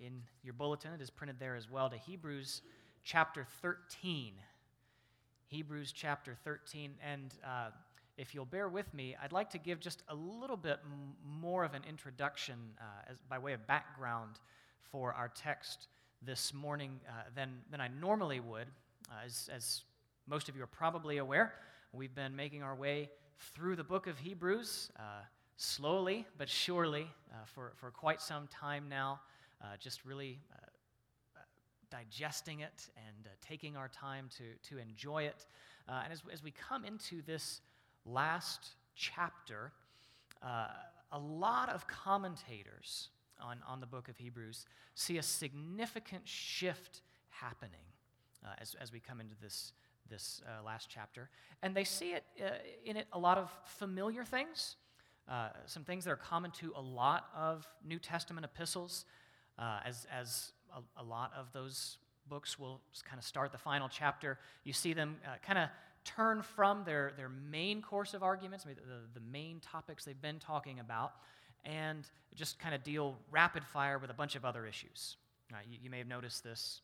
in your bulletin, it is printed there as well, to Hebrews chapter 13. Hebrews chapter 13. And uh, if you'll bear with me, I'd like to give just a little bit m- more of an introduction uh, as, by way of background for our text this morning uh, than, than I normally would. Uh, as, as most of you are probably aware, we've been making our way through the book of Hebrews uh, slowly but surely uh, for, for quite some time now, just really digesting it and uh, taking our time to, to enjoy it. Uh, and as, as we come into this last chapter, uh, a lot of commentators on, on the book of Hebrews see a significant shift happening uh, as, as we come into this, this uh, last chapter. And they see it uh, in it a lot of familiar things, some things that are common to a lot of New Testament epistles. As, as a, a lot of those books will kind of start the final chapter. You see them uh, kind of turn from their, their main course of arguments, the, the main topics they've been talking about, and just kind of deal rapid fire with a bunch of other issues. Right? You, you may have noticed this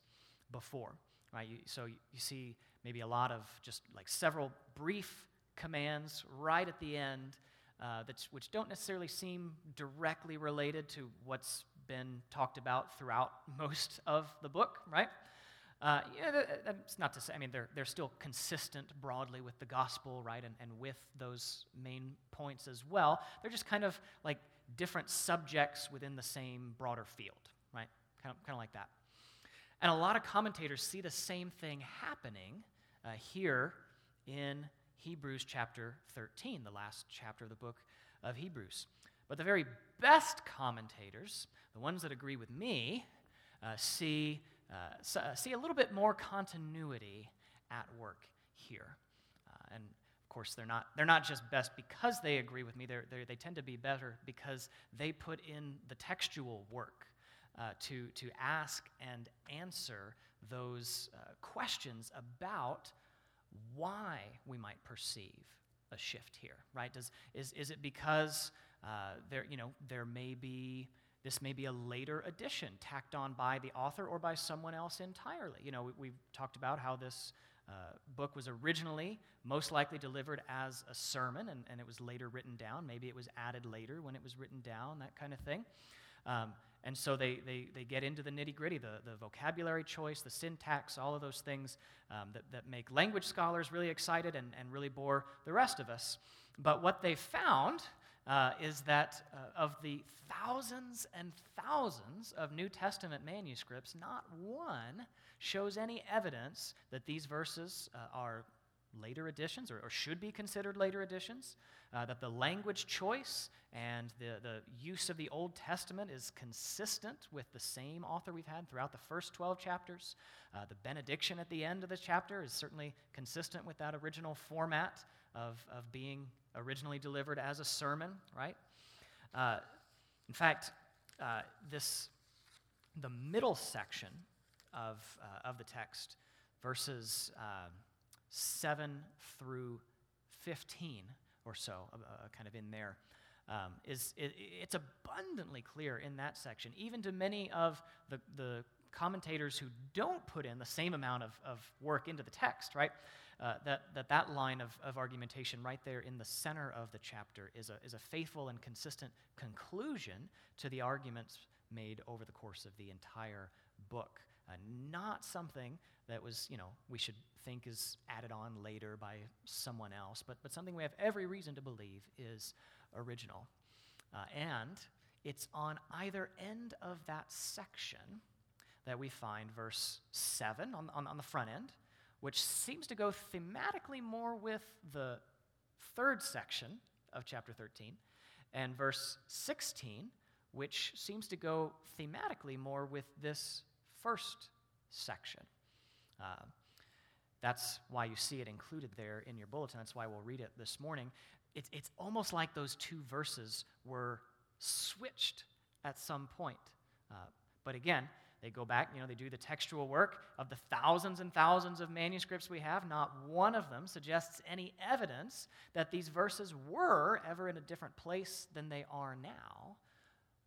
before. Right? You, so you, you see maybe a lot of just like several brief commands right at the end, uh, which don't necessarily seem directly related to what's been talked about throughout most of the book, right? Uh, yeah, that's not to say, I mean, they're, they're still consistent broadly with the gospel, right, and, and with those main points as well. They're just kind of like different subjects within the same broader field, right? Kind of, kind of like that. And a lot of commentators see the same thing happening uh, here in Hebrews chapter 13, the last chapter of the book of Hebrews. But the very best commentators, the ones that agree with me, uh, see uh, uh, see a little bit more continuity at work here. Uh, and of course, they're not, they're not just best because they agree with me, they're, they're, they tend to be better because they put in the textual work uh, to, to ask and answer those uh, questions about why we might perceive a shift here, right? Does, is, is it because uh, there, you know, there may be this may be a later addition tacked on by the author or by someone else entirely. You know, we, have talked about how this uh, book was originally most likely delivered as a sermon and, and, it was later written down. Maybe it was added later when it was written down, that kind of thing. Um, and so they, they, they get into the nitty gritty, the, the vocabulary choice, the syntax, all of those things um, that, that make language scholars really excited and, and really bore the rest of us. But what they found uh, is that uh, of the thousands and thousands of New Testament manuscripts, not one shows any evidence that these verses uh, are later additions or, or, should be considered later additions, uh, that the language choice and the, the use of the Old Testament is consistent with the same author we've had throughout the first 12 chapters. Uh, the benediction at the end of the chapter is certainly consistent with that original format of, of being originally delivered as a sermon, right? Uh, in fact, uh, this, the middle section of, uh, of the text, verses uh, 7 through 15 or so, uh, kind of in there, um, is it, it's abundantly clear in that section, even to many of the, the commentators who don't put in the same amount of, of work into the text, right? Uh, that, that that line of, of argumentation right there in the center of the chapter is a, is a faithful and consistent conclusion to the arguments made over the course of the entire book. Uh, not something that was, you know, we should think is added on later by someone else, but, but something we have every reason to believe is original. Uh, and it's on either end of that section that we find verse 7 on, on, on the front end which seems to go thematically more with the third section of chapter 13, and verse 16, which seems to go thematically more with this first section. Uh, that's why you see it included there in your bulletin. That's why we'll read it this morning. It's, it's almost like those two verses were switched at some point. Uh, but again, they go back, you know, they do the textual work of the thousands and thousands of manuscripts we have. Not one of them suggests any evidence that these verses were ever in a different place than they are now,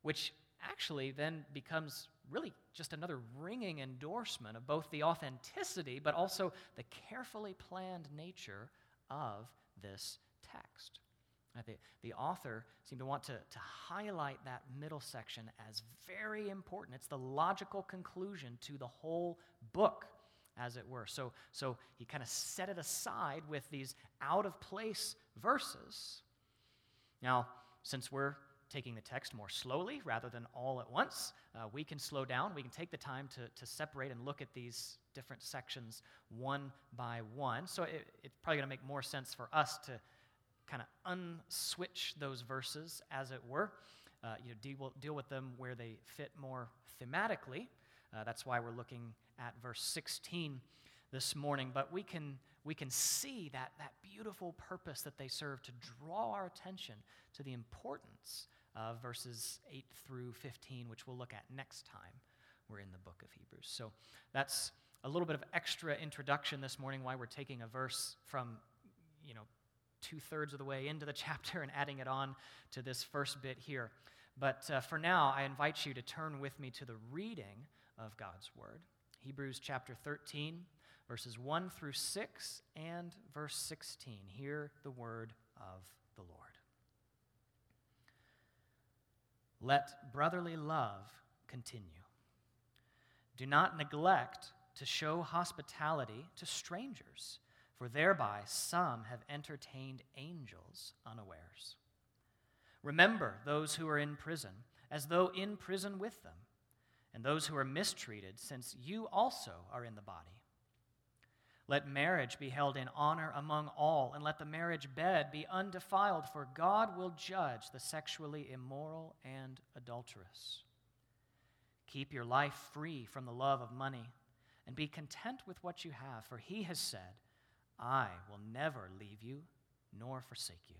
which actually then becomes really just another ringing endorsement of both the authenticity but also the carefully planned nature of this text. The, the author seemed to want to, to highlight that middle section as very important. It's the logical conclusion to the whole book, as it were. So, so he kind of set it aside with these out of place verses. Now, since we're taking the text more slowly rather than all at once, uh, we can slow down. We can take the time to, to separate and look at these different sections one by one. So it, it's probably going to make more sense for us to kind of unswitch those verses, as it were. Uh, you know, deal, deal with them where they fit more thematically. Uh, that's why we're looking at verse 16 this morning. But we can, we can see that, that beautiful purpose that they serve to draw our attention to the importance of verses 8 through 15, which we'll look at next time we're in the book of Hebrews. So that's a little bit of extra introduction this morning why we're taking a verse from, you know, two thirds of the way into the chapter and adding it on to this first bit here. But uh, for now, I invite you to turn with me to the reading of God's Word. Hebrews chapter 13, verses 1 through 6, and verse 16. Hear the word of the Lord. Let brotherly love continue. Do not neglect to show hospitality to strangers for thereby some have entertained angels unawares. Remember those who are in prison, as though in prison with them, and those who are mistreated, since you also are in the body. Let marriage be held in honor among all, and let the marriage bed be undefiled, for God will judge the sexually immoral and adulterous. Keep your life free from the love of money, and be content with what you have, for he has said, I will never leave you nor forsake you.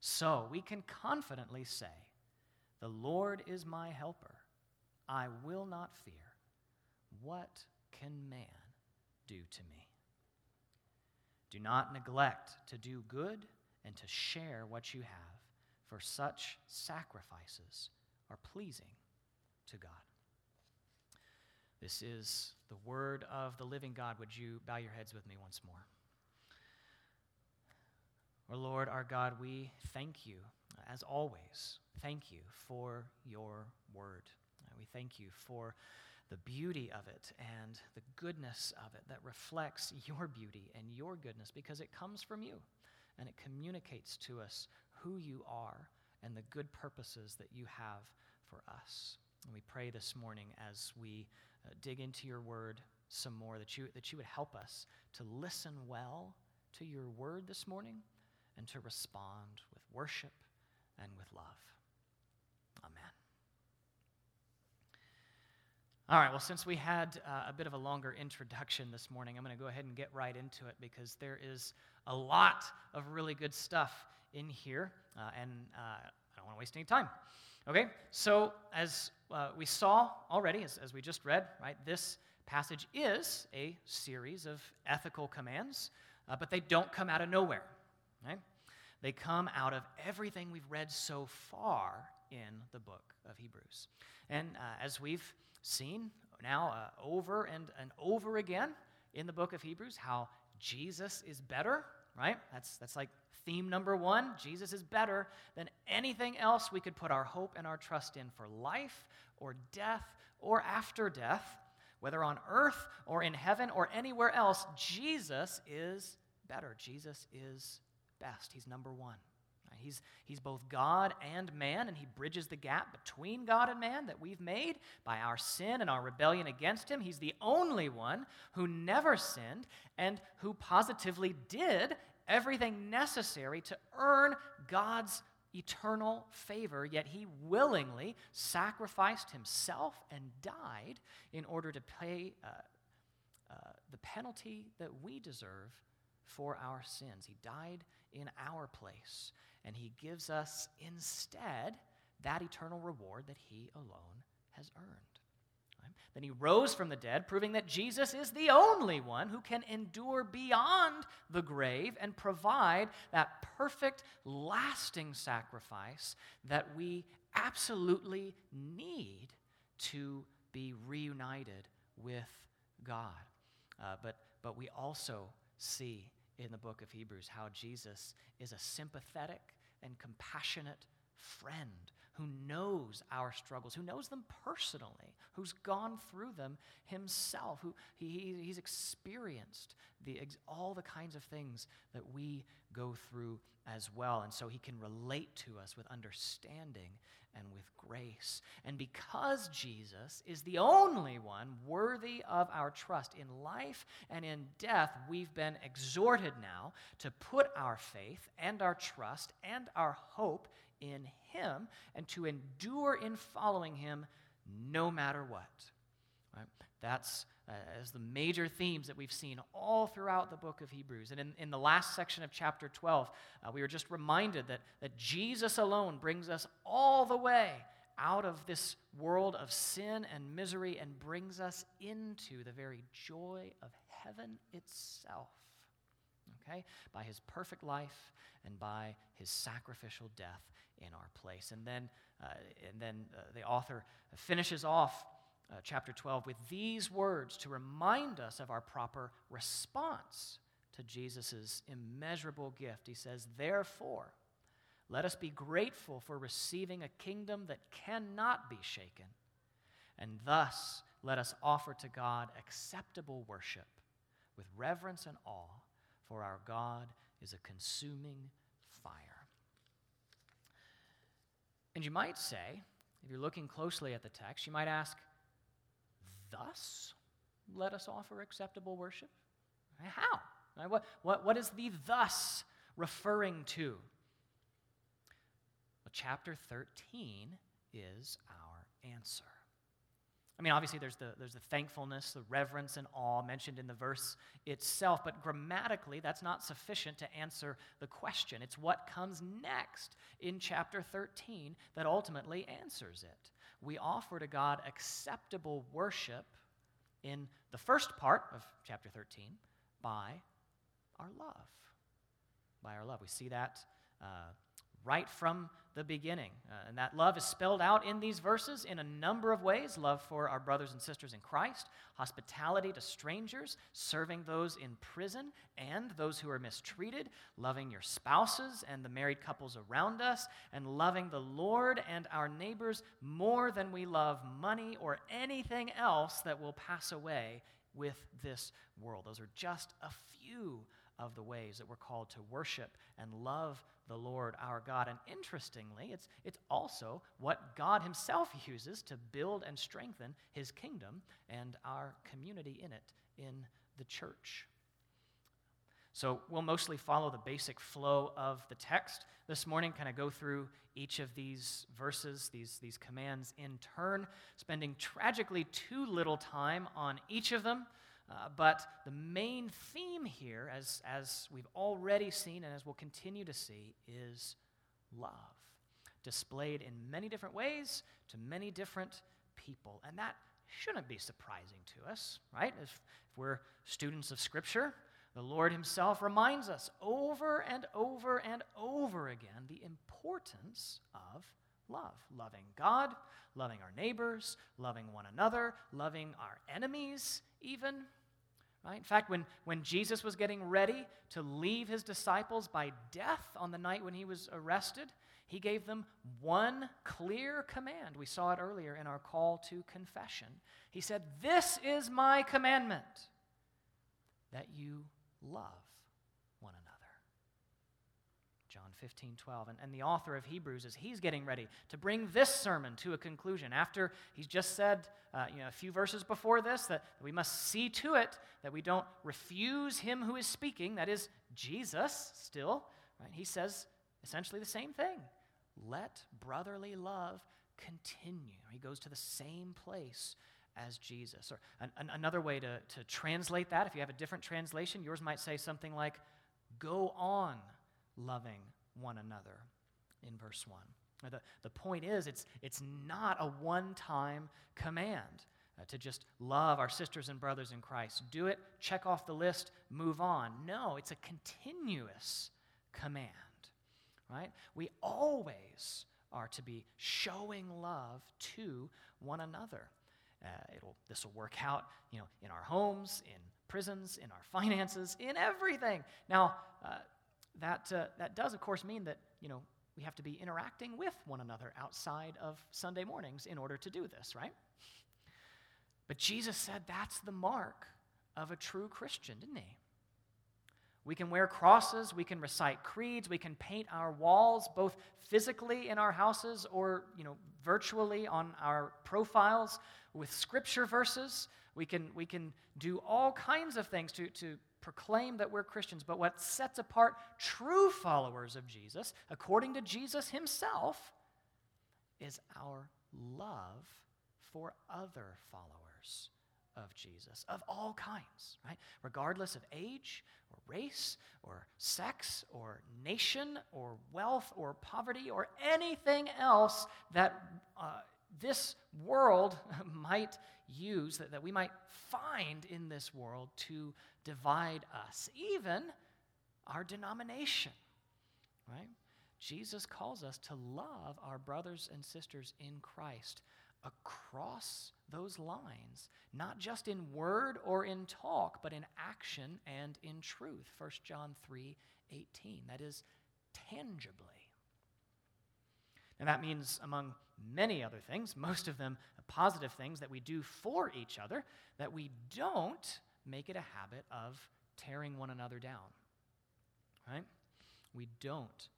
So we can confidently say, The Lord is my helper. I will not fear. What can man do to me? Do not neglect to do good and to share what you have, for such sacrifices are pleasing to God. This is the word of the living God. Would you bow your heads with me once more? Our Lord, our God, we thank you, as always, thank you for your word. We thank you for the beauty of it and the goodness of it that reflects your beauty and your goodness because it comes from you and it communicates to us who you are and the good purposes that you have for us. And we pray this morning as we uh, dig into your word some more that you, that you would help us to listen well to your word this morning and to respond with worship and with love. Amen. All right, well, since we had uh, a bit of a longer introduction this morning, I'm going to go ahead and get right into it because there is a lot of really good stuff in here, uh, and uh, I don't want to waste any time. Okay, so as uh, we saw already, as, as we just read, right, this passage is a series of ethical commands, uh, but they don't come out of nowhere. Right? They come out of everything we've read so far in the book of Hebrews. And uh, as we've seen now uh, over and, and over again in the book of Hebrews, how Jesus is better, right? That's, that's like theme number one. Jesus is better than anything else we could put our hope and our trust in for life or death or after death, whether on earth or in heaven or anywhere else. Jesus is better. Jesus is best. He's number one. He's, he's both God and man, and he bridges the gap between God and man that we've made by our sin and our rebellion against him. He's the only one who never sinned and who positively did everything necessary to earn God's eternal favor, yet he willingly sacrificed himself and died in order to pay uh, uh, the penalty that we deserve for our sins. He died in our place, and He gives us instead that eternal reward that He alone has earned. Then He rose from the dead, proving that Jesus is the only one who can endure beyond the grave and provide that perfect, lasting sacrifice that we absolutely need to be reunited with God. Uh, but, but we also see in the book of Hebrews how Jesus is a sympathetic and compassionate friend who knows our struggles, who knows them personally, who's gone through them himself, who he, he's experienced the, all the kinds of things that we go through as well. And so he can relate to us with understanding and with grace. And because Jesus is the only one worthy of our trust in life and in death, we've been exhorted now to put our faith and our trust and our hope in him and to endure in following him no matter what. Right? That's uh, as the major themes that we've seen all throughout the book of Hebrews. And in, in the last section of chapter 12, uh, we were just reminded that, that Jesus alone brings us all the way out of this world of sin and misery and brings us into the very joy of heaven itself. Okay? By his perfect life and by his sacrificial death in our place. And then, uh, and then uh, the author finishes off uh, chapter 12 with these words to remind us of our proper response to Jesus' immeasurable gift. He says, Therefore, let us be grateful for receiving a kingdom that cannot be shaken, and thus let us offer to God acceptable worship with reverence and awe, for our God is a consuming fire. And you might say, if you're looking closely at the text, you might ask, thus let us offer acceptable worship? How? What, what, what is the thus referring to? Well, chapter 13 is our answer. I mean, obviously, there's the, there's the thankfulness, the reverence, and awe mentioned in the verse itself, but grammatically, that's not sufficient to answer the question. It's what comes next in chapter 13 that ultimately answers it. We offer to God acceptable worship in the first part of chapter 13 by our love. By our love. We see that uh, right from the beginning. Uh, and that love is spelled out in these verses in a number of ways love for our brothers and sisters in Christ, hospitality to strangers, serving those in prison and those who are mistreated, loving your spouses and the married couples around us, and loving the Lord and our neighbors more than we love money or anything else that will pass away with this world. Those are just a few of the ways that we're called to worship and love the Lord our God. And interestingly, it's, it's also what God Himself uses to build and strengthen His kingdom and our community in it, in the church. So we'll mostly follow the basic flow of the text this morning, kind of go through each of these verses, these, these commands in turn, spending tragically too little time on each of them. Uh, but the main theme here, as, as we've already seen and as we'll continue to see, is love, displayed in many different ways to many different people. And that shouldn't be surprising to us, right? If, if we're students of Scripture, the Lord Himself reminds us over and over and over again the importance of love. Loving God, loving our neighbors, loving one another, loving our enemies, even. Right? In fact, when, when Jesus was getting ready to leave his disciples by death on the night when he was arrested, he gave them one clear command. We saw it earlier in our call to confession. He said, This is my commandment that you love. John 15, 12. And, and the author of Hebrews, is he's getting ready to bring this sermon to a conclusion, after he's just said, uh, you know, a few verses before this, that we must see to it that we don't refuse him who is speaking, that is Jesus still, right? He says essentially the same thing. Let brotherly love continue. He goes to the same place as Jesus. Or an, an, another way to, to translate that, if you have a different translation, yours might say something like, Go on loving one another in verse 1. The, the point is, it's, it's not a one time command uh, to just love our sisters and brothers in Christ. Do it, check off the list, move on. No, it's a continuous command, right? We always are to be showing love to one another. Uh, it'll, this will work out, you know, in our homes, in prisons, in our finances, in everything. Now, uh, that, uh, that does, of course, mean that, you know, we have to be interacting with one another outside of Sunday mornings in order to do this, right? But Jesus said that's the mark of a true Christian, didn't he? We can wear crosses, we can recite creeds, we can paint our walls both physically in our houses or, you know, virtually on our profiles with scripture verses. We can, we can do all kinds of things to, to proclaim that we're Christians. But what sets apart true followers of Jesus, according to Jesus himself, is our love for other followers of Jesus, of all kinds, right? Regardless of age or race or sex or nation or wealth or poverty or anything else that uh, this world might use, that, that we might find in this world to divide us, even our denomination, right? Jesus calls us to love our brothers and sisters in Christ across those lines, not just in word or in talk, but in action and in truth. 1 John 3 18. That is tangibly. And that means, among many other things, most of them positive things that we do for each other, that we don't make it a habit of tearing one another down. Right? We don't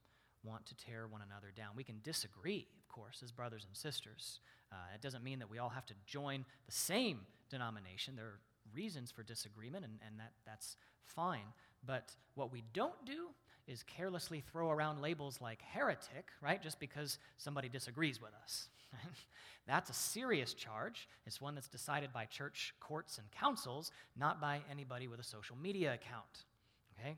want to tear one another down. We can disagree, of course, as brothers and sisters. Uh, it doesn't mean that we all have to join the same denomination. There are reasons for disagreement, and, and that, that's fine. But what we don't do is carelessly throw around labels like heretic, right, just because somebody disagrees with us. that's a serious charge. It's one that's decided by church courts and councils, not by anybody with a social media account. Okay?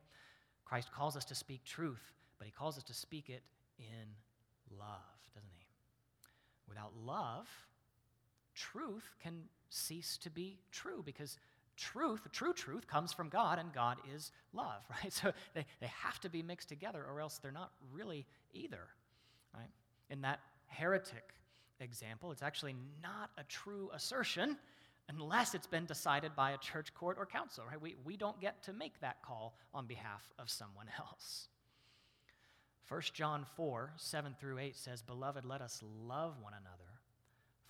Christ calls us to speak truth, but he calls us to speak it in love, doesn't he? Without love, truth can cease to be true because truth, true truth, comes from God, and God is love, right? So they, they have to be mixed together, or else they're not really either, right? In that heretic example, it's actually not a true assertion unless it's been decided by a church court or council, right? We, we don't get to make that call on behalf of someone else. 1 John 4, 7 through 8 says, Beloved, let us love one another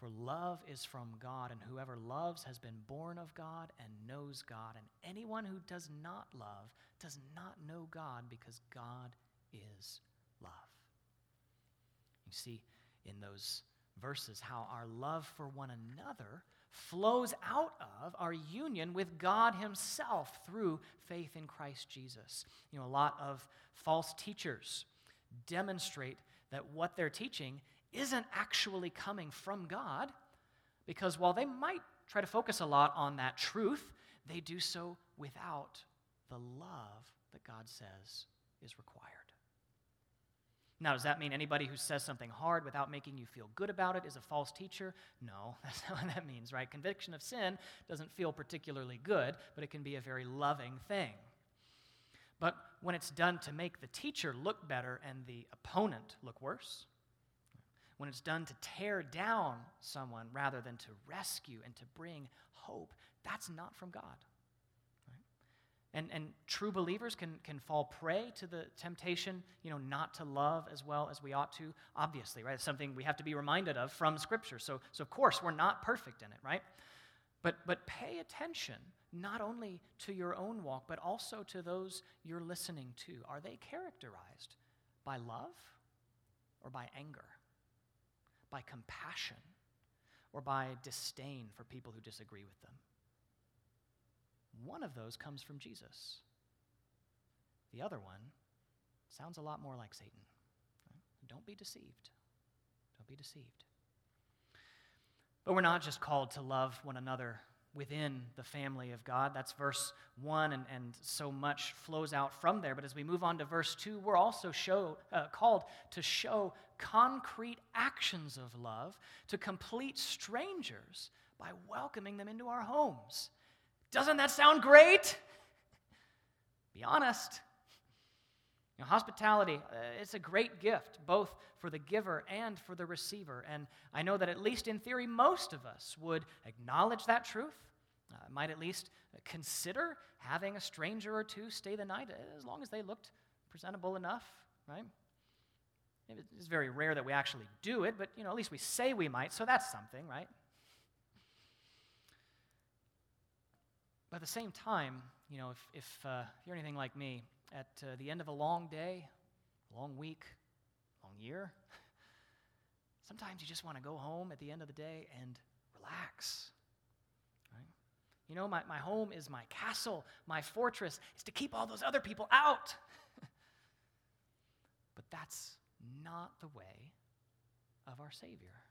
for love is from God, and whoever loves has been born of God and knows God. And anyone who does not love does not know God because God is love. You see in those verses how our love for one another flows out of our union with God Himself through faith in Christ Jesus. You know, a lot of false teachers demonstrate that what they're teaching isn't actually coming from God because while they might try to focus a lot on that truth, they do so without the love that God says is required. Now, does that mean anybody who says something hard without making you feel good about it is a false teacher? No, that's not what that means, right? Conviction of sin doesn't feel particularly good, but it can be a very loving thing. But when it's done to make the teacher look better and the opponent look worse, when it's done to tear down someone rather than to rescue and to bring hope, that's not from God. Right? And, and true believers can, can fall prey to the temptation, you know, not to love as well as we ought to, obviously, right? It's something we have to be reminded of from Scripture. So, so of course, we're not perfect in it, right? But, but pay attention not only to your own walk, but also to those you're listening to. Are they characterized by love or by anger? By compassion or by disdain for people who disagree with them. One of those comes from Jesus. The other one sounds a lot more like Satan. Don't be deceived. Don't be deceived. But we're not just called to love one another within the family of God. That's verse 1, and, and so much flows out from there. But as we move on to verse 2, we're also show, uh, called to show concrete actions of love to complete strangers by welcoming them into our homes. Doesn't that sound great? Be honest. You know, hospitality, uh, it's a great gift, both for the giver and for the receiver. And I know that, at least in theory, most of us would acknowledge that truth, uh, might at least consider having a stranger or two stay the night, as long as they looked presentable enough, right? It's very rare that we actually do it, but you know, at least we say we might, so that's something, right? But at the same time, you know, if, if, uh, if you're anything like me, at uh, the end of a long day, long week, long year, sometimes you just want to go home at the end of the day and relax. Right? You know, my, my home is my castle, my fortress is to keep all those other people out. but that's not the way of our Savior.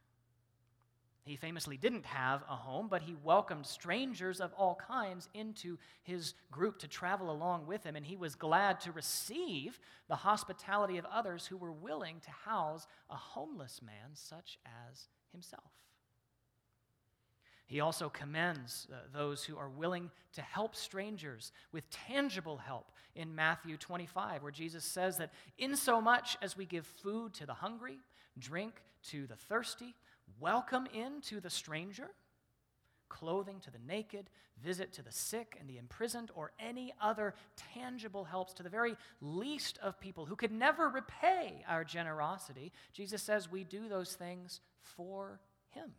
He famously didn't have a home, but he welcomed strangers of all kinds into his group to travel along with him, and he was glad to receive the hospitality of others who were willing to house a homeless man such as himself. He also commends uh, those who are willing to help strangers with tangible help in Matthew 25, where Jesus says that in so much as we give food to the hungry, drink to the thirsty, welcome into the stranger, clothing to the naked, visit to the sick and the imprisoned, or any other tangible helps to the very least of people who could never repay our generosity, Jesus says we do those things for Him.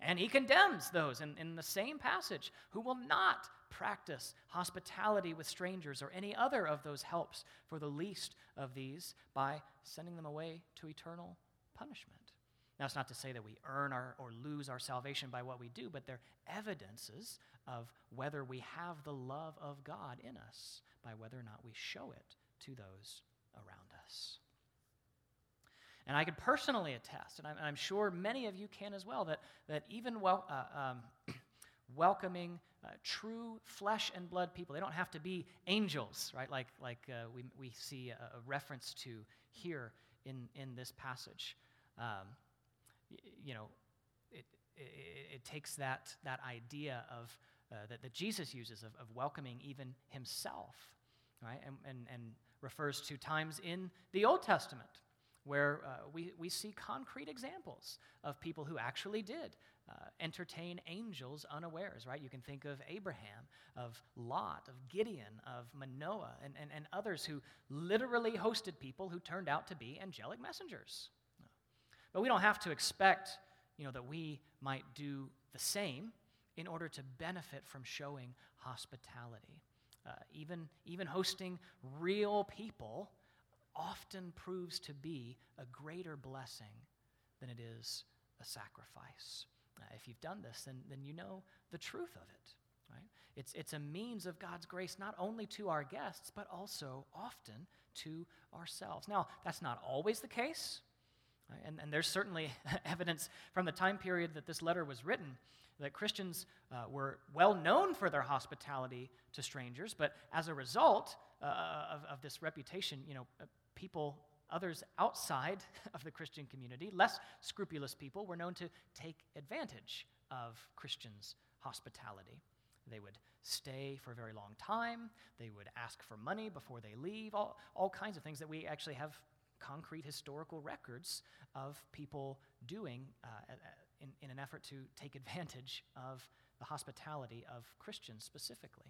And he condemns those in, in the same passage who will not practice hospitality with strangers or any other of those helps for the least of these by sending them away to eternal punishment. Now, it's not to say that we earn our, or lose our salvation by what we do, but they're evidences of whether we have the love of God in us by whether or not we show it to those around us. And I can personally attest, and I'm, I'm sure many of you can as well, that, that even well, uh, um, welcoming uh, true flesh and blood people, they don't have to be angels, right? Like, like uh, we, we see a, a, reference to here in, in this passage. Um, you know, it, it, it, takes that, that idea of, uh, that, that Jesus uses of, of welcoming even himself, right? And, and, and refers to times in the Old Testament where uh, we, we see concrete examples of people who actually did uh, entertain angels unawares, right? You can think of Abraham, of Lot, of Gideon, of Manoah, and, and, and others who literally hosted people who turned out to be angelic messengers. But we don't have to expect, you know, that we might do the same in order to benefit from showing hospitality. Uh, even, even hosting real people often proves to be a greater blessing than it is a sacrifice. Uh, if you've done this, then, then you know the truth of it. Right? It's, it's a means of God's grace not only to our guests, but also often to ourselves. Now, that's not always the case. And, and there's certainly evidence from the time period that this letter was written that Christians uh, were well known for their hospitality to strangers, but as a result uh, of, of, this reputation, you know, uh, people, others outside of the Christian community, less scrupulous people, were known to take advantage of Christians' hospitality. They would stay for a very long time. They would ask for money before they leave, all, all kinds of things that we actually have concrete historical records of people doing uh, in, in an effort to take advantage of the hospitality of Christians specifically.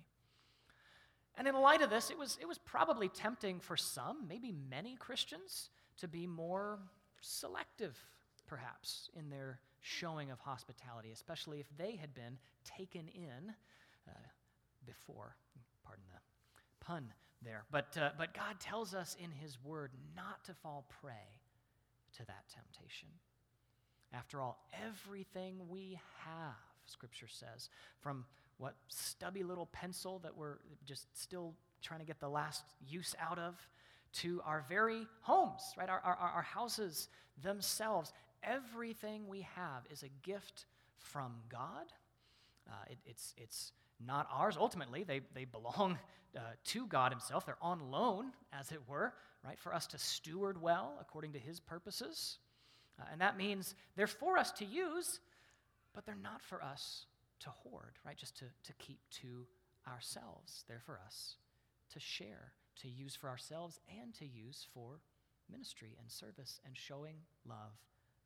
And in light of this, it was, it was probably tempting for some, maybe many Christians, to be more selective, perhaps, in their showing of hospitality, especially if they had been taken in uh, before. Pardon the pun there. But, uh, but God tells us in His Word not to fall prey to that temptation. After all, everything we have, Scripture says, from what stubby little pencil that we're just still trying to get the last use out of, to our very homes, right? Our, our, our houses themselves. Everything we have is a gift from God. Uh, it, it's, it's not ours. Ultimately, they, they belong uh, to God Himself. They're on loan, as it were, right, for us to steward well according to His purposes. Uh, and that means they're for us to use, but they're not for us to hoard, right, just to, to keep to ourselves. They're for us to share to use for ourselves and to use for ministry and service and showing love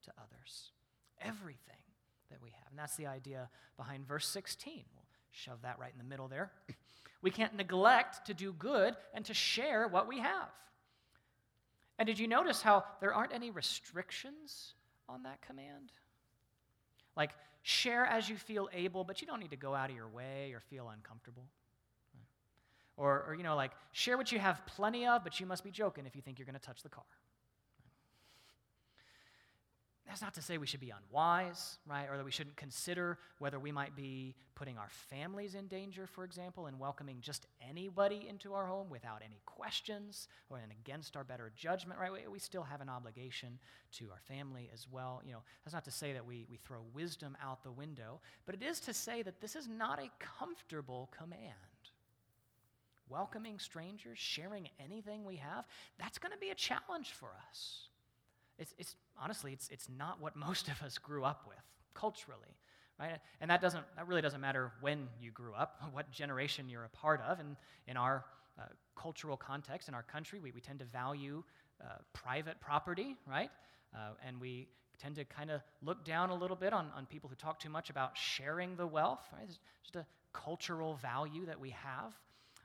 to others. Everything that we have. And that's the idea behind verse 16. We'll shove that right in the middle there. We can't neglect to do good and to share what we have. And did you notice how there aren't any restrictions on that command? Like, share as you feel able, but you don't need to go out of your way or feel uncomfortable. Or, or you know, like, share what you have plenty of, but you must be joking if you think you're going to touch the car. That's not to say we should be unwise, right? Or that we shouldn't consider whether we might be putting our families in danger, for example, and welcoming just anybody into our home without any questions or and against our better judgment, right? We, we still have an obligation to our family as well. You know, that's not to say that we, we throw wisdom out the window, but it is to say that this is not a comfortable command welcoming strangers, sharing anything we have, that's going to be a challenge for us. It's, it's honestly, it's, it's not what most of us grew up with culturally, right? And that doesn't, that really doesn't matter when you grew up, what generation you're a part of. And in our uh, cultural context, in our country, we, we tend to value uh, private property, right? Uh, and we tend to kind of look down a little bit on, on people who talk too much about sharing the wealth, right? It's just a cultural value that we have.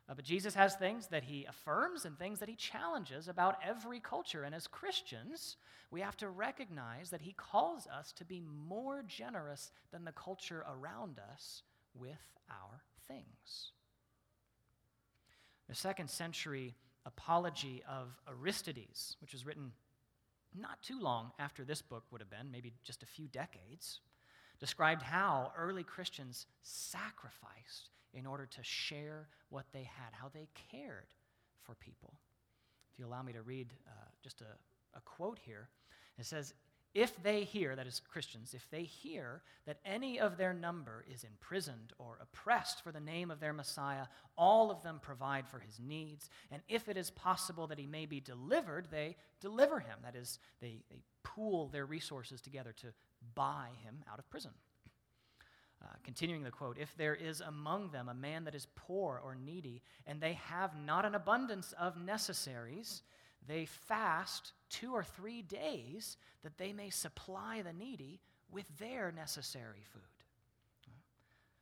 Uh, but Jesus has things that he affirms and things that he challenges about every culture. And as Christians, we have to recognize that he calls us to be more generous than the culture around us with our things. The second century apology of Aristides, which was written not too long after this book would have been, maybe just a few decades, described how early Christians sacrificed in order to share what they had, how they cared for people. If you allow me to read uh, just a, a quote here, it says, if they hear, that is Christians, if they hear that any of their number is imprisoned or oppressed for the name of their Messiah, all of them provide for his needs. And if it is possible that he may be delivered, they deliver him. That is, they, they pool their resources together to buy him out of prison. Uh, continuing the quote, if there is among them a man that is poor or needy, and they have not an abundance of necessaries, they fast two or three days that they may supply the needy with their necessary food.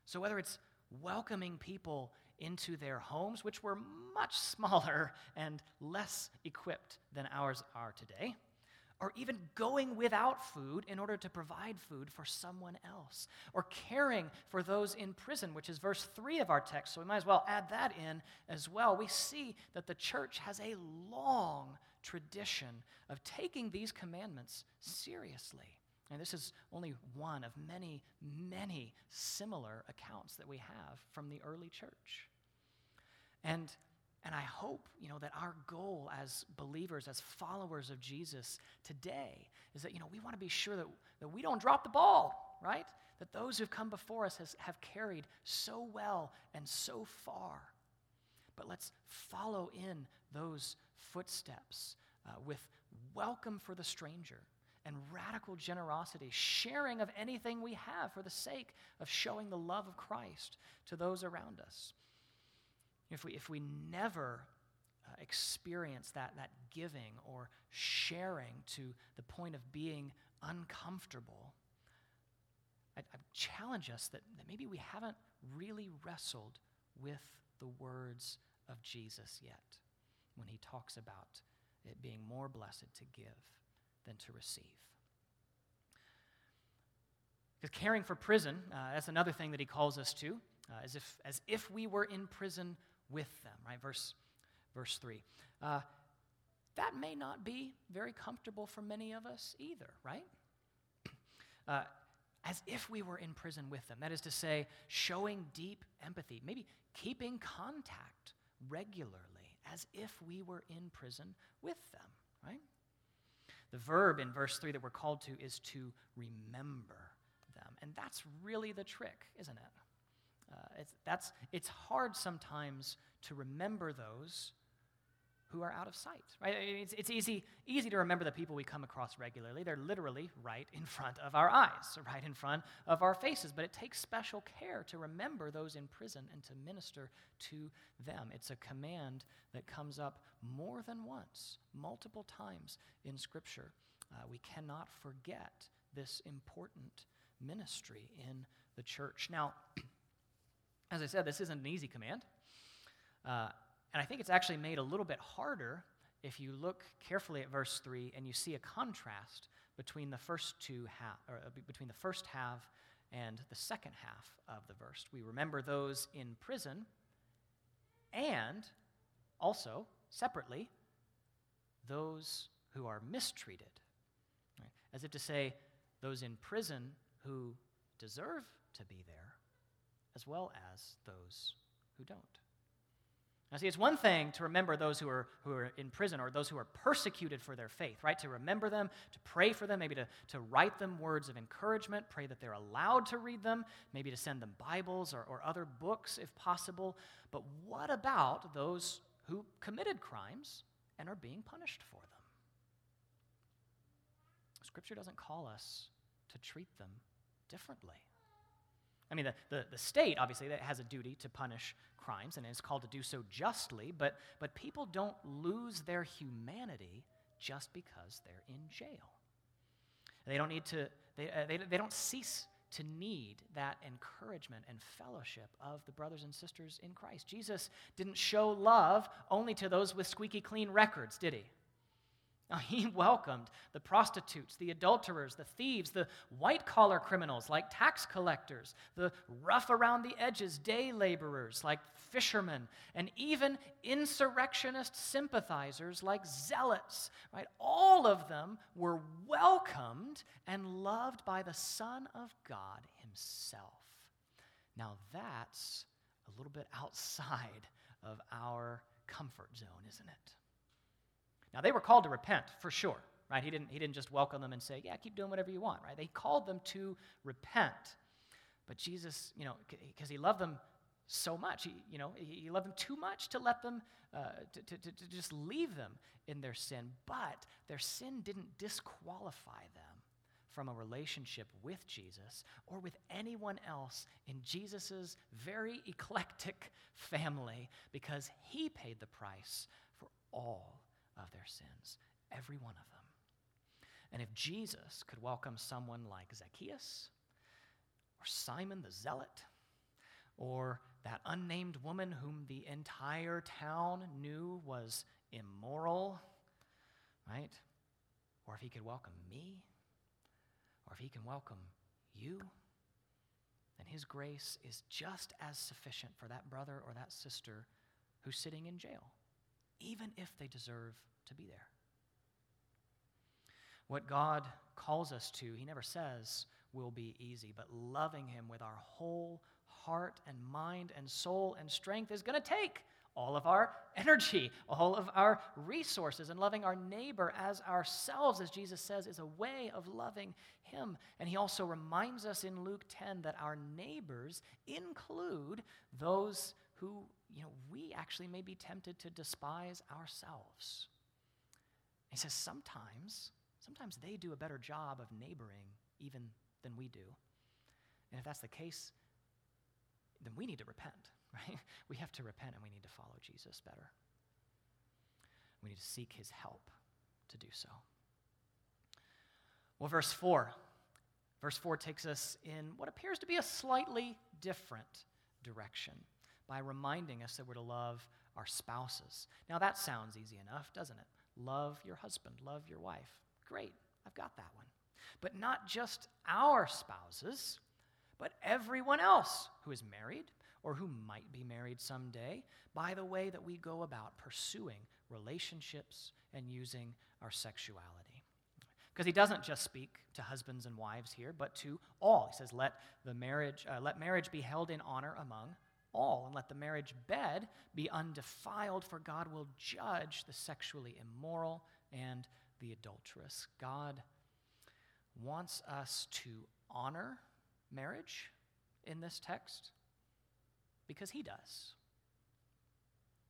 So, whether it's welcoming people into their homes, which were much smaller and less equipped than ours are today, or even going without food in order to provide food for someone else, or caring for those in prison, which is verse 3 of our text, so we might as well add that in as well. We see that the church has a long tradition of taking these commandments seriously. And this is only one of many, many similar accounts that we have from the early church. And and I hope, you know, that our goal as believers, as followers of Jesus today is that, you know, we want to be sure that, that we don't drop the ball, right? That those who've come before us has, have carried so well and so far. But let's follow in those footsteps uh, with welcome for the stranger and radical generosity, sharing of anything we have for the sake of showing the love of Christ to those around us if we, if we never uh, experience that, that giving or sharing to the point of being uncomfortable, I, I challenge us that, that maybe we haven't really wrestled with the words of Jesus yet when he talks about it being more blessed to give than to receive. Because caring for prison, uh, that's another thing that he calls us to, uh, as, if, as if we were in prison with them, right? Verse, verse 3. Uh, that may not be very comfortable for many of us either, right? Uh, as if we were in prison with them. That is to say, showing deep empathy, maybe keeping contact regularly, as if we were in prison with them, right? The verb in verse 3 that we're called to is to remember them. And that's really the trick, isn't it? Uh, it's, that's, it's hard sometimes to remember those who are out of sight, right? It's, it's easy, easy to remember the people we come across regularly. They're literally right in front of our eyes, right in front of our faces. But it takes special care to remember those in prison and to minister to them. It's a command that comes up more than once, multiple times in Scripture. Uh, we cannot forget this important ministry in the church. Now, as I said, this isn't an easy command. Uh, and I think it's actually made a little bit harder if you look carefully at verse 3 and you see a contrast between the first two half, or uh, between the first half and the second half of the verse. We remember those in prison and also, separately, those who are mistreated. Right? As if to say, those in prison who deserve to be there, as well as those who don't. Now, see, it's one thing to remember those who are, who are in prison or those who are persecuted for their faith, right? To remember them, to pray for them, maybe to, to write them words of encouragement, pray that they're allowed to read them, maybe to send them Bibles or, or other books if possible. But what about those who committed crimes and are being punished for them? Scripture doesn't call us to treat them differently. I mean, the, the, the state, obviously, that has a duty to punish crimes and is called to do so justly, but, but people don't lose their humanity just because they're in jail. They don't need to, they, uh, they, they don't cease to need that encouragement and fellowship of the brothers and sisters in Christ. Jesus didn't show love only to those with squeaky clean records, did he? He welcomed the prostitutes, the adulterers, the thieves, the white collar criminals like tax collectors, the rough around the edges day laborers like fishermen, and even insurrectionist sympathizers like zealots. Right? All of them were welcomed and loved by the Son of God himself. Now, that's a little bit outside of our comfort zone, isn't it? Now, they were called to repent, for sure, right? He didn't, he didn't just welcome them and say, yeah, keep doing whatever you want, right? They called them to repent. But Jesus, you know, because he loved them so much, he, you know, he loved them too much to let them, uh, to, to, to just leave them in their sin. But their sin didn't disqualify them from a relationship with Jesus or with anyone else in Jesus' very eclectic family because he paid the price for all of their sins, every one of them. And if Jesus could welcome someone like Zacchaeus, or Simon the Zealot, or that unnamed woman whom the entire town knew was immoral, right? Or if he could welcome me, or if he can welcome you, then his grace is just as sufficient for that brother or that sister who's sitting in jail even if they deserve to be there. What God calls us to, He never says will be easy, but loving Him with our whole heart and mind and soul and strength is going to take all of our energy, all of our resources, and loving our neighbor as ourselves, as Jesus says, is a way of loving Him. And He also reminds us in Luke 10 that our neighbors include those who you know, we actually may be tempted to despise ourselves. He says sometimes, sometimes they do a better job of neighboring even than we do. And if that's the case, then we need to repent, right? We have to repent and we need to follow Jesus better. We need to seek his help to do so. Well, verse 4. Verse 4 takes us in what appears to be a slightly different direction by reminding us that we're to love our spouses. Now, that sounds easy enough, doesn't it? Love your husband, love your wife. Great, I've got that one. But not just our spouses, but everyone else who is married or who might be married someday by the way that we go about pursuing relationships and using our sexuality. Because he doesn't just speak to husbands and wives here, but to all. He says, "Let the marriage, uh, let marriage be held in honor among all, and let the marriage bed be undefiled, for God will judge the sexually immoral and the adulterous. God wants us to honor marriage in this text because He does.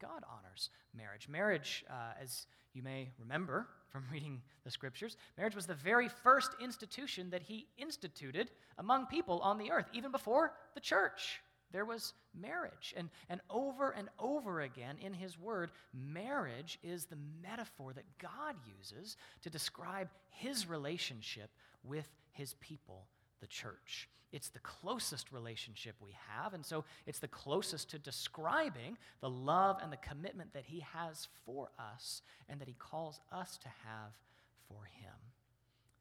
God honors marriage. Marriage, uh, as you may remember from reading the scriptures, marriage was the very first institution that he instituted among people on the earth, even before the church. There was marriage. And, and over and over again in his word, marriage is the metaphor that God uses to describe his relationship with his people, the church. It's the closest relationship we have, and so it's the closest to describing the love and the commitment that He has for us and that He calls us to have for Him.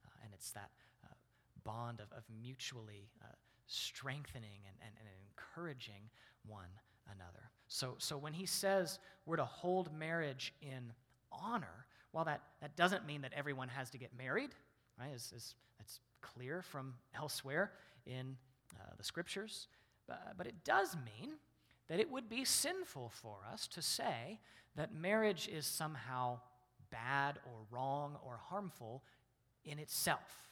Uh, and it's that uh, bond of, of mutually uh, strengthening and, and, and encouraging one another. So, so when He says we're to hold marriage in honor, while that, that doesn't mean that everyone has to get married, right? As that's clear from elsewhere in uh, the scriptures. Uh, but it does mean that it would be sinful for us to say that marriage is somehow bad or wrong or harmful in itself.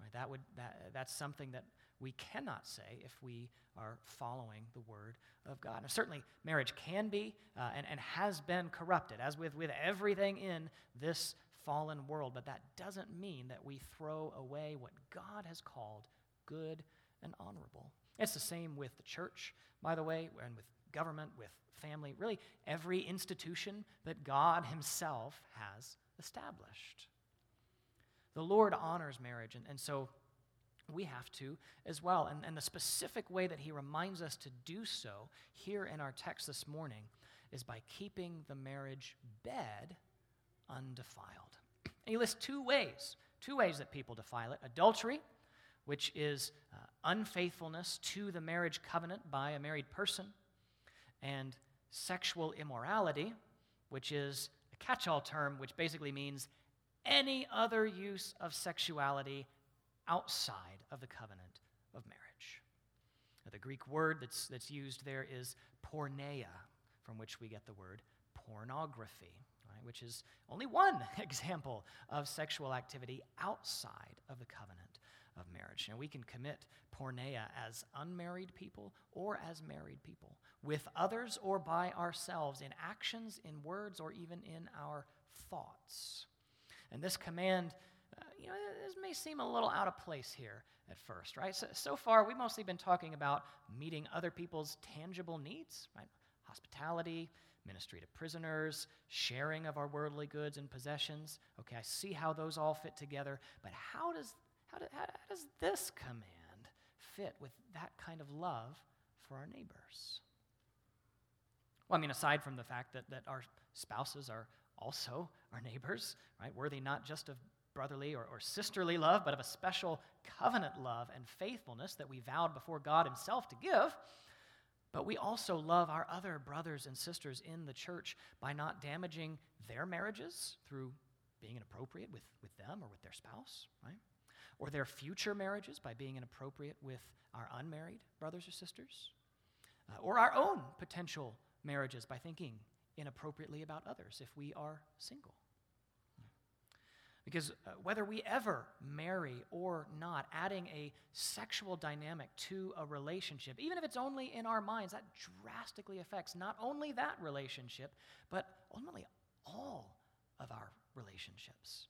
Right? That would, that, that's something that we cannot say if we are following the word of God. Now, certainly, marriage can be uh, and, and has been corrupted, as with, with everything in this fallen world, but that doesn't mean that we throw away what God has called good and honorable. It's the same with the church, by the way, and with government, with family, really every institution that God Himself has established. The Lord honors marriage, and, and so we have to as well. And, and the specific way that He reminds us to do so here in our text this morning is by keeping the marriage bed undefiled. And He lists two ways, two ways that people defile it adultery which is uh, unfaithfulness to the marriage covenant by a married person, and sexual immorality, which is a catch all term, which basically means any other use of sexuality outside of the covenant of marriage. Now, the Greek word that's, that's used there is porneia, from which we get the word pornography, right, which is only one example of sexual activity outside of the covenant of marriage. Now, we can commit porneia as unmarried people or as married people, with others or by ourselves, in actions, in words, or even in our thoughts. And this command, you know, this may seem a little out of place here at first, right? So, so far, we've mostly been talking about meeting other people's tangible needs, right? Hospitality, ministry to prisoners, sharing of our worldly goods and possessions. Okay, I see how those all fit together, but how does how, do, how, how does this command fit with that kind of love for our neighbors? Well, I mean, aside from the fact that, that our spouses are also our neighbors, right? Worthy not just of brotherly or, or sisterly love, but of a special covenant love and faithfulness that we vowed before God Himself to give. But we also love our other brothers and sisters in the church by not damaging their marriages through being inappropriate with, with them or with their spouse, right? or their future marriages by being inappropriate with our unmarried brothers or sisters, uh, or our own potential marriages by thinking inappropriately about others if we are single. Because uh, whether we ever marry or not, adding a sexual dynamic to a relationship, even if it's only in our minds, that drastically affects not only that relationship, but ultimately all of our relationships.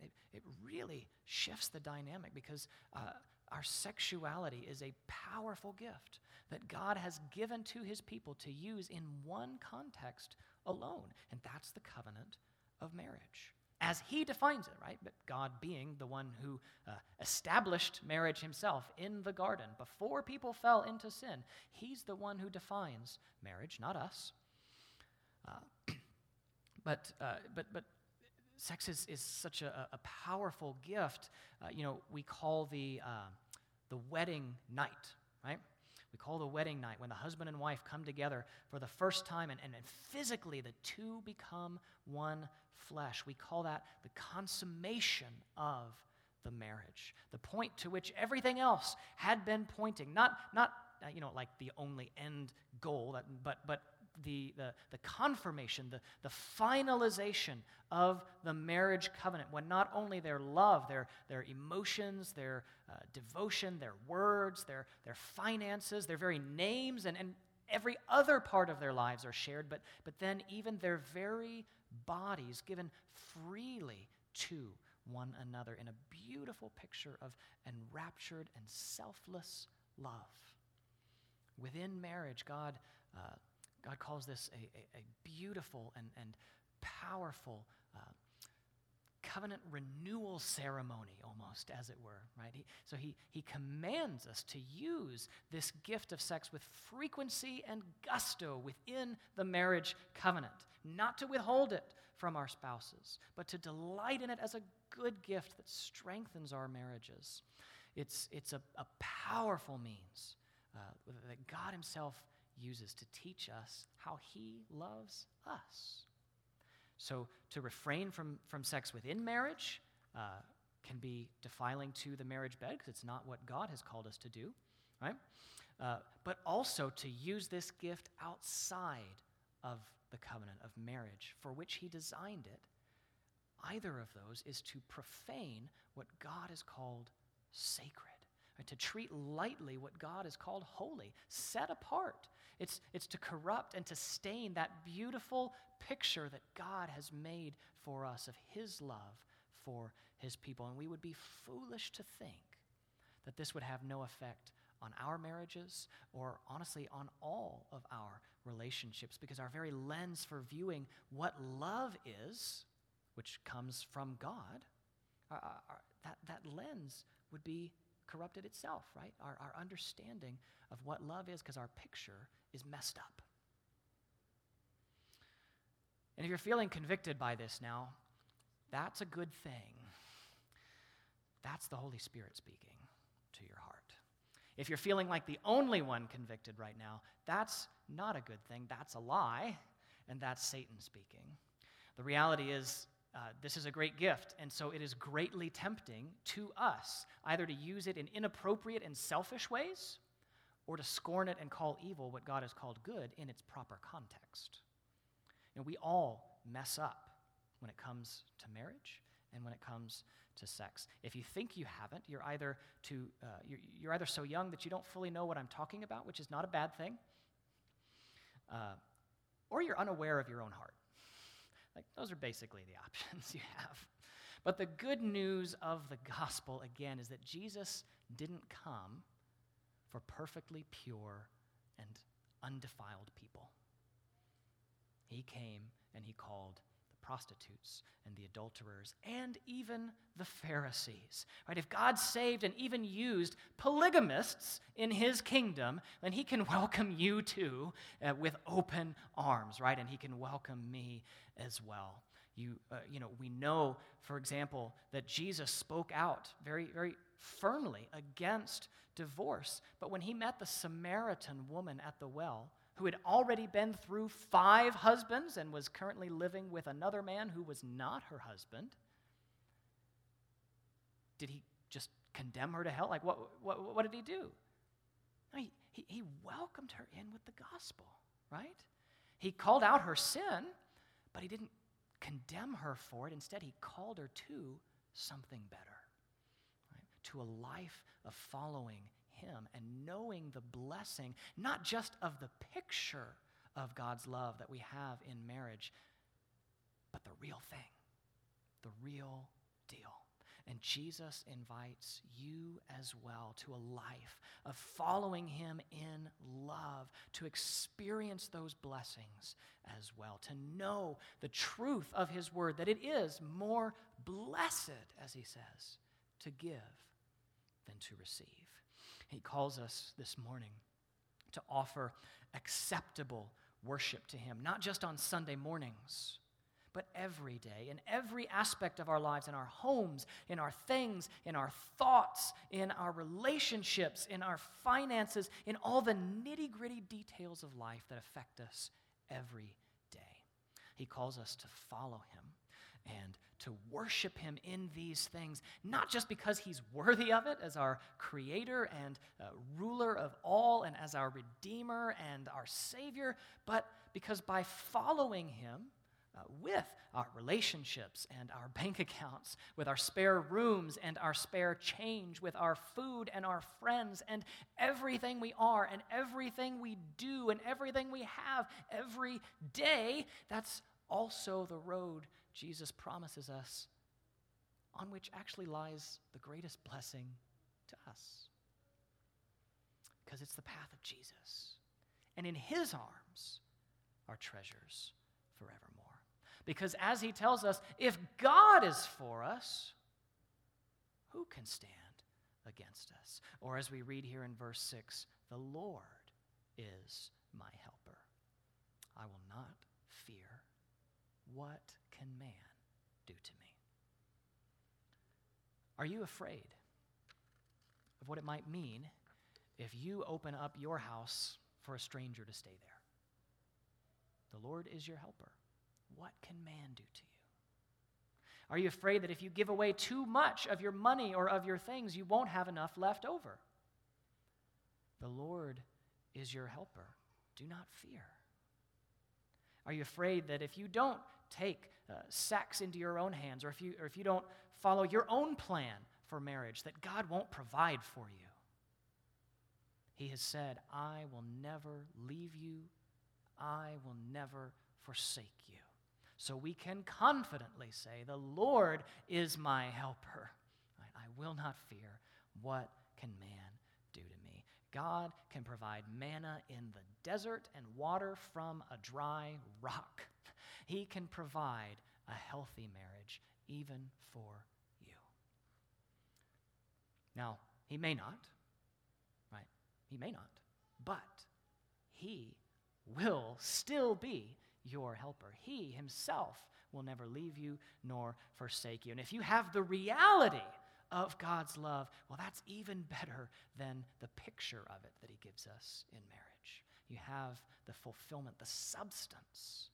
It, it really shifts the dynamic because uh, our sexuality is a powerful gift that God has given to his people to use in one context alone, and that's the covenant of marriage. As he defines it, right? But God being the one who uh, established marriage himself in the garden before people fell into sin, he's the one who defines marriage, not us. Uh, but, uh, but, but sex is, is such a, a powerful gift. Uh, you know, we call the, uh, the wedding night, right? We call the wedding night when the husband and wife come together for the first time and, and, and physically the two become one flesh. We call that the consummation of the marriage, the point to which everything else had been pointing. Not, not uh, you know, like the only end goal, that, but, but the, the, the confirmation, the, the finalization of the marriage covenant, when not only their love, their, their emotions, their uh, devotion, their words, their, their finances, their very names, and, and every other part of their lives are shared, but, but then even their very bodies given freely to one another in a beautiful picture of enraptured and selfless love. Within marriage, God, uh, God calls this a, a, a beautiful and, and powerful uh, covenant renewal ceremony, almost, as it were, right? He, so he, he commands us to use this gift of sex with frequency and gusto within the marriage covenant, not to withhold it from our spouses, but to delight in it as a good gift that strengthens our marriages. It's, it's a, a powerful means uh, that God Himself uses to teach us how He loves us. So, to refrain from, from sex within marriage uh, can be defiling to the marriage bed because it's not what God has called us to do, right? Uh, but also to use this gift outside of the covenant of marriage for which He designed it. Either of those is to profane what God has called sacred to treat lightly what God has called holy, set apart. It's, it's to corrupt and to stain that beautiful picture that God has made for us of His love for His people. And we would be foolish to think that this would have no effect on our marriages or honestly on all of our relationships because our very lens for viewing what love is, which comes from God, that, that lens would be corrupted itself, right? Our, our understanding of what love is because our picture is messed up. And if you're feeling convicted by this now, that's a good thing. That's the Holy Spirit speaking to your heart. If you're feeling like the only one convicted right now, that's not a good thing. That's a lie, and that's Satan speaking. The reality is, uh, this is a great gift, and so it is greatly tempting to us either to use it in inappropriate and selfish ways or to scorn it and call evil what God has called good in its proper context. You know, we all mess up when it comes to marriage and when it comes to sex. If you think you haven't, you're either, too, uh, you're, you're, either so young that you don't fully know what I'm talking about, which is not a bad thing, uh, or you're unaware of your own heart. Like, those are basically the options you have. But the good news of the gospel, again, is that Jesus didn't come for perfectly pure and undefiled people. He came and he called the prostitutes and the adulterers and even the Pharisees. Right? If God saved and even used polygamists in his kingdom, then he can welcome you too uh, with open arms, right? And he can welcome me as well. You, uh, you know, we know, for example, that Jesus spoke out very, very firmly against divorce. But when he met the Samaritan woman at the well, who had already been through five husbands and was currently living with another man who was not her husband, did he just condemn her to hell? Like, what, what, what did he do? No, he, he, he welcomed her in with the gospel, right? He called out her sin, but he didn't condemn her for it. Instead, he called her to something better? To a life of following him and knowing the blessing, not just of the picture of God's love that we have in marriage, but the real thing, the real deal. And Jesus invites you as well to a life of following him in love, to experience those blessings as well, to know the truth of his word, that it is more blessed, as he says, to give than to receive. He calls us this morning to offer acceptable worship to Him, not just on Sunday mornings, but every day, in every aspect of our lives, in our homes, in our things, in our thoughts, in our relationships, in our finances, in all the nitty gritty details of life that affect us every day. He calls us to follow Him and to worship him in these things, not just because he's worthy of it as our creator and uh, ruler of all and as our redeemer and our savior, but because by following him, uh, with our relationships and our bank accounts, with our spare rooms and our spare change, with our food and our friends, and everything we are, and everything we do, and everything we have every day. That's also the road Jesus promises us, on which actually lies the greatest blessing to us. Because it's the path of Jesus. And in his arms are treasures forevermore. Because as he tells us, if God is for us, who can stand against us? Or as we read here in verse 6, the Lord is my helper. I will not fear. What can man do to me? Are you afraid of what it might mean if you open up your house for a stranger to stay there? The Lord is your helper. What can man do to you? Are you afraid that if you give away too much of your money or of your things, you won't have enough left over? The Lord is your helper. Do not fear. Are you afraid that if you don't take uh, sex into your own hands, or if, you, or if you don't follow your own plan for marriage, that God won't provide for you? He has said, I will never leave you, I will never forsake you. So we can confidently say, The Lord is my helper. I will not fear. What can man do to me? God can provide manna in the desert and water from a dry rock. He can provide a healthy marriage even for you. Now, he may not, right? He may not, but he will still be your helper. He himself will never leave you nor forsake you. And if you have the reality of God's love, well, that's even better than the picture of it that he gives us in marriage. You have the fulfillment, the substance,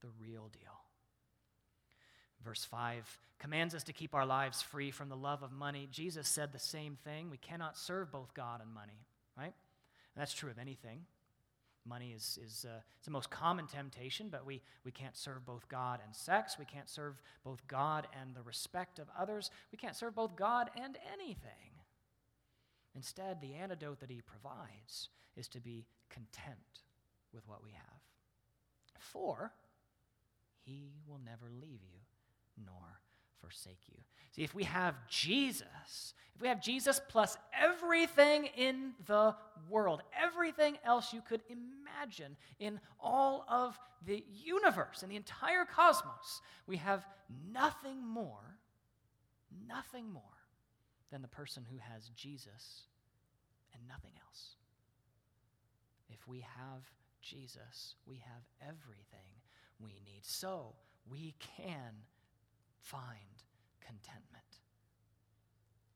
the real deal. Verse 5 commands us to keep our lives free from the love of money. Jesus said the same thing. We cannot serve both God and money, right? And that's true of anything. Money is, is uh, the most common temptation, but we, we can't serve both God and sex. We can't serve both God and the respect of others. We can't serve both God and anything. Instead, the antidote that he provides is to be content with what we have. For he will never leave you nor forsake you. See, if we have Jesus, if we have Jesus plus everything in the world, everything else you could imagine in all of the universe, in the entire cosmos, we have nothing more, nothing more than the person who has Jesus and nothing else. If we have Jesus, we have everything we need. So we can find contentment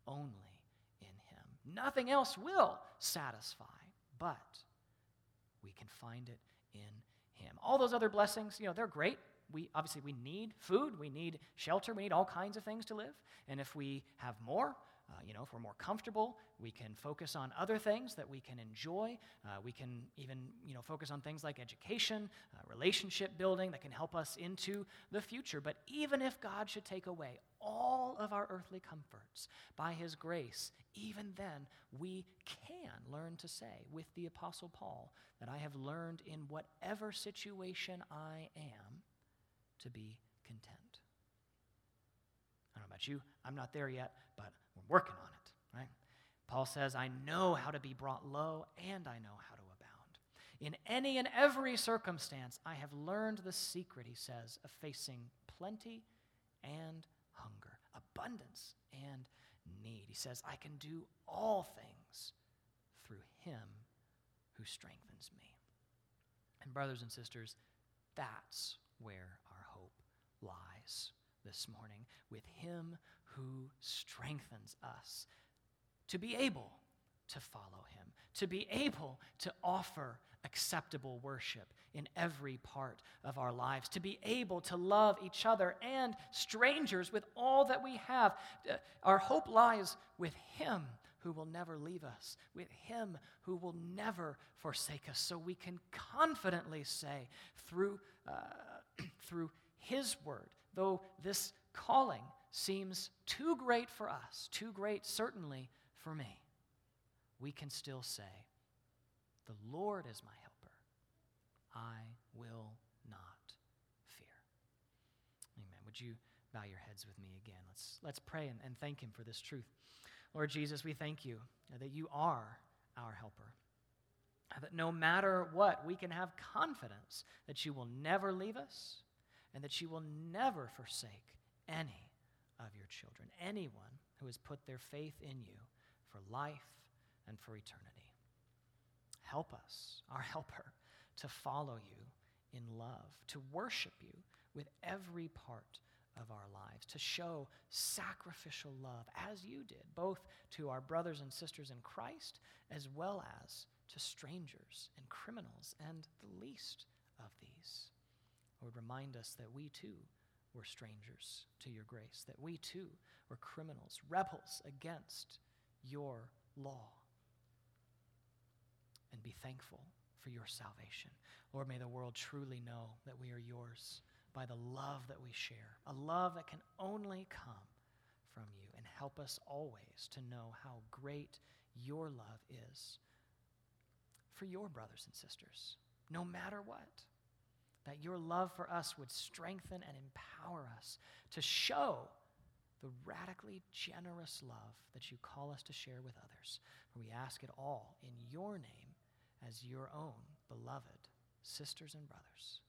only in Him. Nothing else will satisfy, but we can find it in Him. All those other blessings, you know, they're great. We obviously we need food, we need shelter, we need all kinds of things to live. And if we have more, uh, you know, if we're more comfortable, we can focus on other things that we can enjoy. Uh, we can even, you know, focus on things like education, uh, relationship building that can help us into the future. But even if God should take away all of our earthly comforts by His grace, even then we can learn to say with the Apostle Paul that I have learned in whatever situation I am to be content. I don't know about you, I'm not there yet, but we're working on it, right? Paul says, I know how to be brought low and I know how to abound. In any and every circumstance, I have learned the secret, he says, of facing plenty and hunger, abundance and need. He says, I can do all things through him who strengthens me. And, brothers and sisters, that's where our hope lies this morning with him who strengthens us to be able to follow him, to be able to offer acceptable worship in every part of our lives, to be able to love each other and strangers with all that we have. Uh, our hope lies with him who will never leave us, with him who will never forsake us. So we can confidently say, through, uh, through His word, though this calling seems too great for us, too great certainly for me, we can still say, The Lord is my helper. I will not fear. Amen. Would you bow your heads with me again? Let's, let's pray and, and thank Him for this truth. Lord Jesus, we thank you that you are our helper. That no matter what, we can have confidence that you will never leave us and that you will never forsake any of your children, anyone who has put their faith in you for life and for eternity. Help us, our helper, to follow you in love, to worship you with every part of our lives, to show sacrificial love as you did, both to our brothers and sisters in Christ as well as to strangers and criminals and the least of these. Lord, remind us that we too were strangers to your grace, that we too were criminals, rebels against your law. And be thankful for your salvation. Lord, may the world truly know that we are yours by the love that we share, a love that can only come from you. And help us always to know how great your love is for your brothers and sisters, no matter what that your love for us would strengthen and empower us to show the radically generous love that you call us to share with others. For we ask it all in your name as your own beloved sisters and brothers.